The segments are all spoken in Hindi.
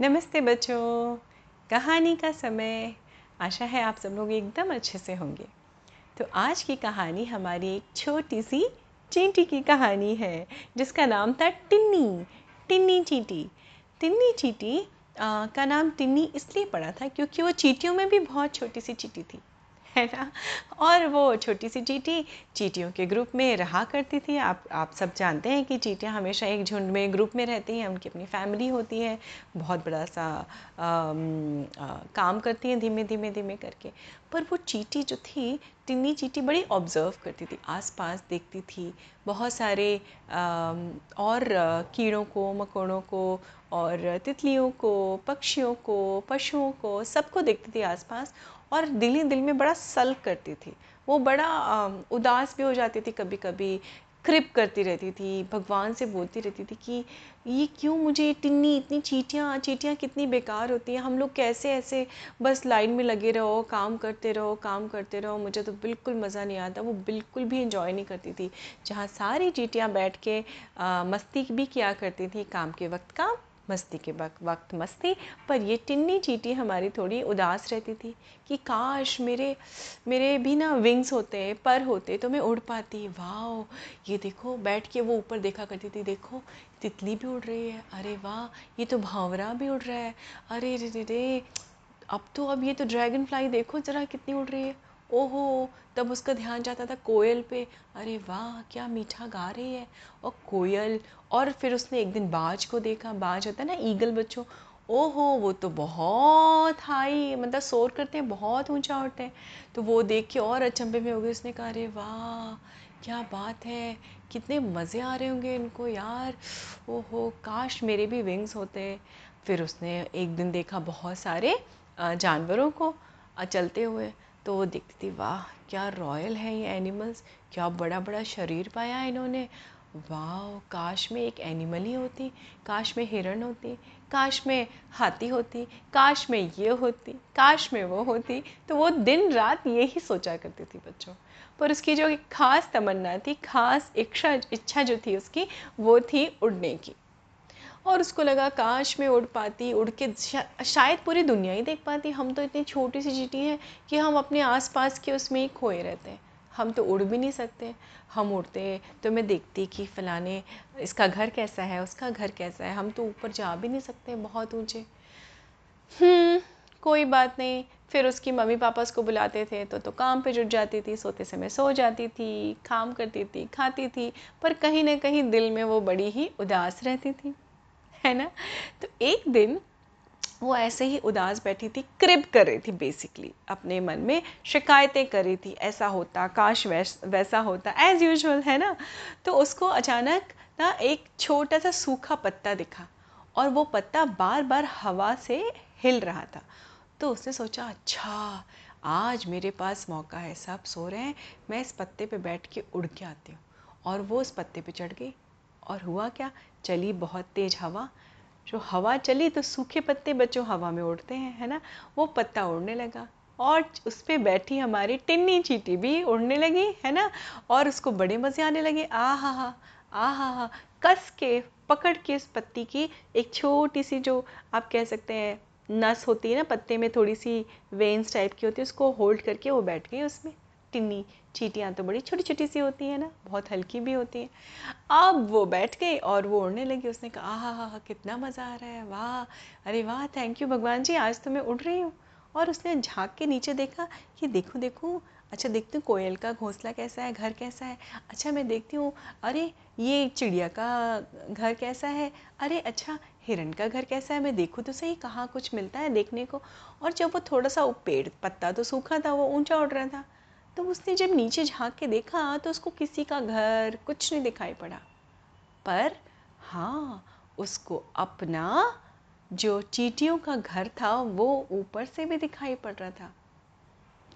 नमस्ते बच्चों। कहानी का समय। आशा है आप सब लोग एकदम अच्छे से होंगे। तो आज की कहानी हमारी एक छोटी सी चींटी की कहानी है, जिसका नाम था टिन्नी। टिन्नी चींटी। टिन्नी चींटी का नाम टिन्नी इसलिए पड़ा था क्योंकि वो चींटियों में भी बहुत छोटी सी चींटी थी। है ना? और वो छोटी सी चीटी चीटियों के ग्रुप में रहा करती थी। आप आप सब जानते हैं कि चीटियाँ हमेशा एक झुंड में ग्रुप में रहती हैं उनकी अपनी फैमिली होती है बहुत बड़ा सा आ, आ, काम करती हैं धीमे धीमे धीमे करके। पर वो चीटी जो थी टिन्नी चीटी बड़ी ऑब्ज़र्व करती थी आसपास देखती थी। बहुत सारे आ, और कीड़ों को मकोड़ों को और तितलियों को पक्षियों को पशुओं को सबको देखती थी आसपास और दिल ही दिल में बड़ा सल्क करती थी। वो बड़ा उदास भी हो जाती थी कभी कभी क्रिप करती रहती थी भगवान से बोलती रहती थी कि ये क्यों मुझे टिन्नी इतनी चीटियाँ चीटियाँ कितनी बेकार होती हैं? हम लोग कैसे ऐसे बस लाइन में लगे रहो काम करते रहो काम करते रहो मुझे तो बिल्कुल मज़ा नहीं आता। वो बिल्कुल भी इंजॉय नहीं करती थी। जहाँ सारी चीटियाँ बैठ के आ, मस्ती भी किया करती थी काम के वक्त काम मस्ती के वक्त मस्ती, पर ये टिन्नी चीटी हमारी थोड़ी उदास रहती थी कि काश मेरे मेरे भी ना विंग्स होते, पर होते तो मैं उड़ पाती। वाह ये देखो, बैठ के वो ऊपर देखा करती थी, देखो, तितली भी उड़ रही है। अरे वाह, ये तो भावरा भी उड़ रहा है। अरे रे रे अब तो अब ये तो ड्रैगन फ्लाई देखो ज़रा कितनी उड़ रही है। ओहो, तब उसका ध्यान जाता था कोयल पे। अरे वाह, क्या मीठा गा रही है। और कोयल, और फिर उसने एक दिन बाज को देखा। बाज होता है ना, ईगल बच्चों। ओहो, वो तो बहुत हाई मतलब शोर करते हैं, बहुत ऊँचा उठते हैं। तो वो देख के और अचंभे में हो गए। उसने कहा, अरे वाह, क्या बात है। कितने मज़े आ रहे होंगे इनको यार। ओहो, काश मेरे भी विंग्स होते। फिर उसने एक दिन देखा बहुत सारे जानवरों को चलते हुए। तो वो देखती थी, वाह, क्या रॉयल है ये एनिमल्स, क्या बड़ा बड़ा शरीर पाया इन्होंने। वाह काश में एक एनिमल ही होती, काश में हिरण होती, काश में हाथी होती, काश में ये होती, काश में वो होती। तो वो दिन रात यही सोचा करती थी बच्चों। पर उसकी जो एक खास तमन्ना थी, खास इच्छा इच्छा जो थी उसकी, वो थी उड़ने की। और उसको लगा, काश में उड़ पाती, उड़ के शायद पूरी दुनिया ही देख पाती। हम तो इतनी छोटी सी चीटी हैं कि हम अपने आसपास के उसमें ही खोए रहते हैं। हम तो उड़ भी नहीं सकते। हम उड़ते तो मैं देखती कि फ़लाने, इसका घर कैसा है, उसका घर कैसा है। हम तो ऊपर जा भी नहीं सकते बहुत ऊँचे। हम्म कोई बात नहीं। फिर उसकी मम्मी पापा उसको बुलाते थे तो तो काम पे जुट जाती थी, सोते समय सो जाती थी, काम करती थी, खाती थी, पर कहीं ना कहीं दिल में वो बड़ी ही उदास रहती थी। है ना? तो एक दिन वो ऐसे ही उदास बैठी थी, क्रिब कर रही थी बेसिकली अपने मन में, शिकायतें कर रही थी, ऐसा होता, काश वैस, वैसा होता एज यूजल है ना? तो उसको अचानक ना एक छोटा सा सूखा पत्ता दिखा और वो पत्ता बार बार हवा से हिल रहा था। तो उसने सोचा अच्छा आज मेरे पास मौका है, सब सो रहे हैं, मैं इस पत्ते पे बैठ के उड़ के आती हूँ। और वो उस पत्ते पे चढ़ गई। और हुआ क्या? चली बहुत तेज हवा। जो हवा चली तो सूखे पत्ते बच्चों हवा में उड़ते हैं, है ना? वो पत्ता उड़ने लगा और उस पर बैठी हमारी टिन्नी चीटी भी उड़ने लगी, है ना? और उसको बड़े मज़े आने लगे। आ हा हा आ हा हा कस के, पकड़ के उस पत्ती की एक छोटी सी जो आप कह सकते हैं, नस होती है ना, पत्ते में थोड़ी सी वेन्स टाइप की होती है, उसको होल्ड करके वो बैठ गई उसमें। टिन्नी चीटियाँ तो बड़ी छोटी छोटी सी होती हैं ना, बहुत हल्की भी होती हैं। अब वो बैठ गई और वो उड़ने लगी, उसने कहा हा हा हा, कितना मज़ा आ रहा है, वाह, अरे वाह थैंक यू भगवान जी, आज तो मैं उड़ रही हूँ। और उसने झाँक के नीचे देखा कि देखूँ देखूँ अच्छा देखती हूँ कोयल का घोंसला कैसा है, घर कैसा है। अच्छा मैं देखती हूँ, अरे ये चिड़िया का घर कैसा है? अरे अच्छा हिरण का घर कैसा है? मैं देखूँ तो सही, कहाँ कुछ मिलता है देखने को। और जब वो थोड़ा सा पेड़ पत्ता तो सूखा था, वो ऊँचा उड़ रहा था। तो उसने जब नीचे झाँक के देखा तो उसको किसी का घर कुछ नहीं दिखाई पड़ा। पर हाँ उसको अपना जो चीटियों का घर था, वो ऊपर से भी दिखाई पड़ रहा था।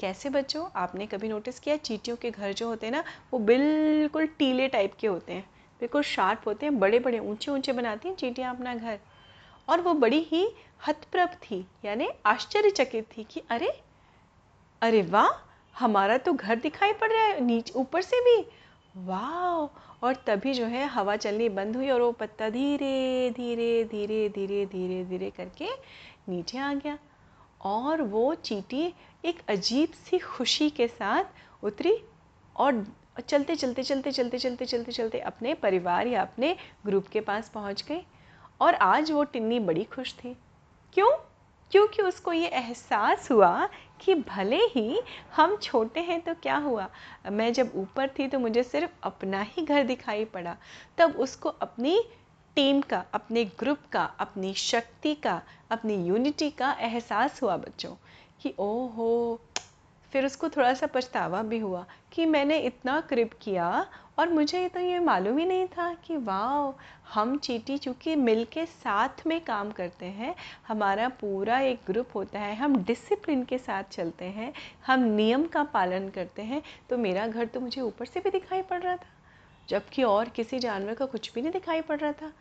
कैसे बच्चों? आपने कभी नोटिस किया? चीटियों के घर जो होते हैं ना, वो बिल्कुल टीले टाइप के होते हैं। बिल्कुल शार्प होते हैं बड़े बड़े ऊँचे ऊँचे बनाती हैं चीटियाँ अपना घर। और वो बड़ी ही हतप्रभ थी, यानी आश्चर्यचकित थी कि अरे अरे वाह हमारा तो घर दिखाई पड़ रहा है, नीचे, ऊपर से भी। वाह और तभी जो है हवा चलनी बंद हुई और वो पत्ता धीरे धीरे धीरे धीरे धीरे धीरे करके नीचे आ गया। और वो चीटी एक अजीब सी खुशी के साथ उतरी और चलते चलते चलते चलते चलते चलते चलते अपने परिवार या अपने ग्रुप के पास पहुँच गई। और आज वो टिन्नी बड़ी खुश थी। क्यों? क्योंकि उसको ये एहसास हुआ कि भले ही हम छोटे हैं तो क्या हुआ? मैं जब ऊपर थी तो मुझे सिर्फ़ अपना ही घर दिखाई पड़ा। तब उसको अपनी टीम का, अपने ग्रुप का, अपनी शक्ति का, अपनी यूनिटी का एहसास हुआ बच्चों, कि ओहो, फिर उसको थोड़ा सा पछतावा भी हुआ कि मैंने इतना क्रिप किया और मुझे तो ये मालूम ही नहीं था कि वाह हम चीटी चूँकि मिल के साथ में काम करते हैं, हमारा पूरा एक ग्रुप होता है, हम डिसिप्लिन के साथ चलते हैं, हम नियम का पालन करते हैं तो मेरा घर तो मुझे ऊपर से भी दिखाई पड़ रहा था, जबकि और किसी जानवर का कुछ भी नहीं दिखाई पड़ रहा था।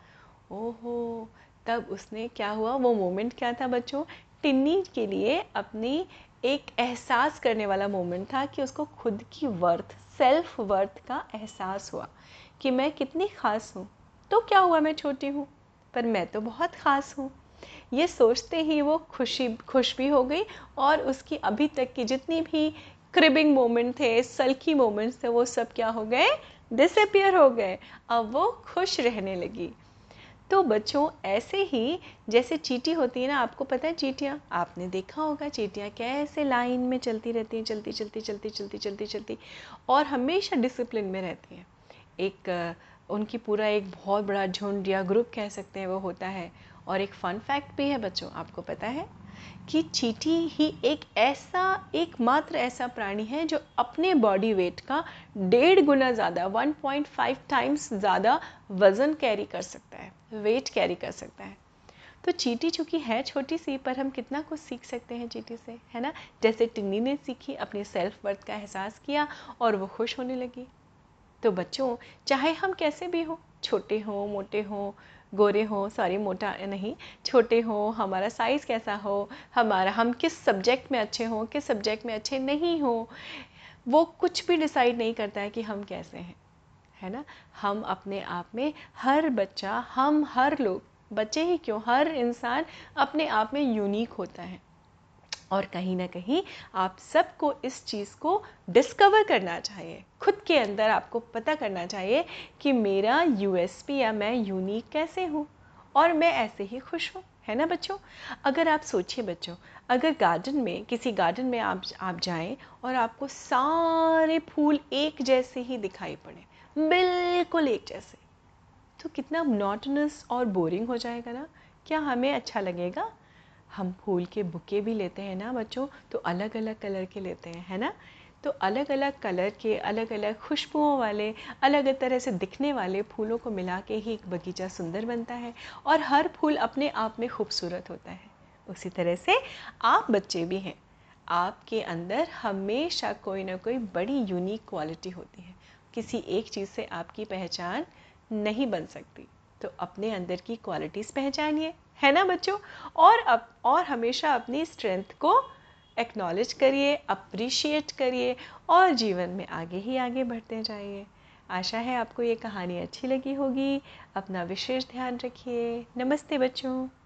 ओहो, तब उसने क्या हुआ, वो मोमेंट क्या था बच्चों? टिन्नी के लिए अपनी एक एहसास करने वाला मोमेंट था कि उसको खुद की वर्थ सेल्फ वर्थ का एहसास हुआ कि मैं कितनी ख़ास हूँ। तो क्या हुआ मैं छोटी हूँ? पर मैं तो बहुत ख़ास हूँ। ये सोचते ही वो खुशी, खुश भी हो गई और उसकी अभी तक की जितनी भी क्रिबिंग मोमेंट थे सल्की मोमेंट्स थे, वो सब क्या हो गए? डिसअपियर हो गए। अब वो खुश रहने लगी। तो बच्चों, ऐसे ही जैसे चीटी होती है ना, आपको पता है चीटियाँ? आपने देखा होगा चीटियाँ कैसे लाइन में चलती रहती हैं, चलती चलती चलती चलती चलती चलती और हमेशा डिसिप्लिन में रहती हैं। एक उनकी पूरा एक बहुत बड़ा झुंड या ग्रुप कह सकते हैं, वो होता है। और एक फ़न फैक्ट भी है बच्चों, आपको पता है कि चीटी ही एक ऐसा, एकमात्र ऐसा प्राणी है जो अपने बॉडी वेट का डेढ़ गुना ज़्यादा 1.5 टाइम्स ज़्यादा वज़न कैरी कर सकता है। वेट कैरी कर सकता है। तो चीटी चूँकि है छोटी सी, पर हम कितना कुछ सीख सकते हैं चीटी से, है ना? जैसे टिन्नी ने सीखी, अपने सेल्फ वर्थ का एहसास किया और वो खुश होने लगी। तो बच्चों, चाहे हम कैसे भी हों, छोटे हों, मोटे हों, गोरे हों सॉरी मोटा नहीं, छोटे हों, हमारा साइज़ कैसा हो, हमारा, हम किस सब्जेक्ट में अच्छे हों, किस सब्जेक्ट में अच्छे नहीं हों, वो कुछ भी डिसाइड नहीं करता है कि हम कैसे हैं। है ना? हम अपने आप में हर बच्चा, हम हर लोग, बच्चे ही क्यों? हर इंसान अपने आप में यूनिक होता है। और कहीं ना कहीं आप सबको इस चीज़ को डिस्कवर करना चाहिए। खुद के अंदर आपको पता करना चाहिए कि मेरा यूएसपी या मैं यूनिक कैसे हूँ? और मैं ऐसे ही खुश हूँ, है ना बच्चों? अगर आप सोचिए बच्चों, अगर गार्डन में, किसी गार्डन में आप आप जाएँ और आपको सारे फूल एक जैसे ही दिखाई पड़े बिल्कुल एक जैसे। तो कितना मोनोटनस और बोरिंग हो जाएगा ना? क्या हमें अच्छा लगेगा? हम फूल के बुके भी लेते हैं ना बच्चों तो अलग अलग कलर के लेते हैं, है ना? तो अलग अलग कलर के अलग अलग खुशबुओं वाले, अलग तरह से दिखने वाले फूलों को मिला के ही एक बगीचा सुंदर बनता है और हर फूल अपने आप में खूबसूरत होता है। उसी तरह से आप बच्चे भी हैं। आपके अंदर हमेशा कोई ना कोई बड़ी यूनिक क्वालिटी होती है। किसी एक चीज़ से आपकी पहचान नहीं बन सकती। तो अपने अंदर की क्वालिटीज़ पहचानिए, है ना बच्चों? और अब, और हमेशा अपनी स्ट्रेंथ को एक्नॉलेज करिए अप्रिशिएट करिए और जीवन में आगे ही आगे बढ़ते जाइए। आशा है आपको ये कहानी अच्छी लगी होगी। अपना विशेष ध्यान रखिए। नमस्ते बच्चों।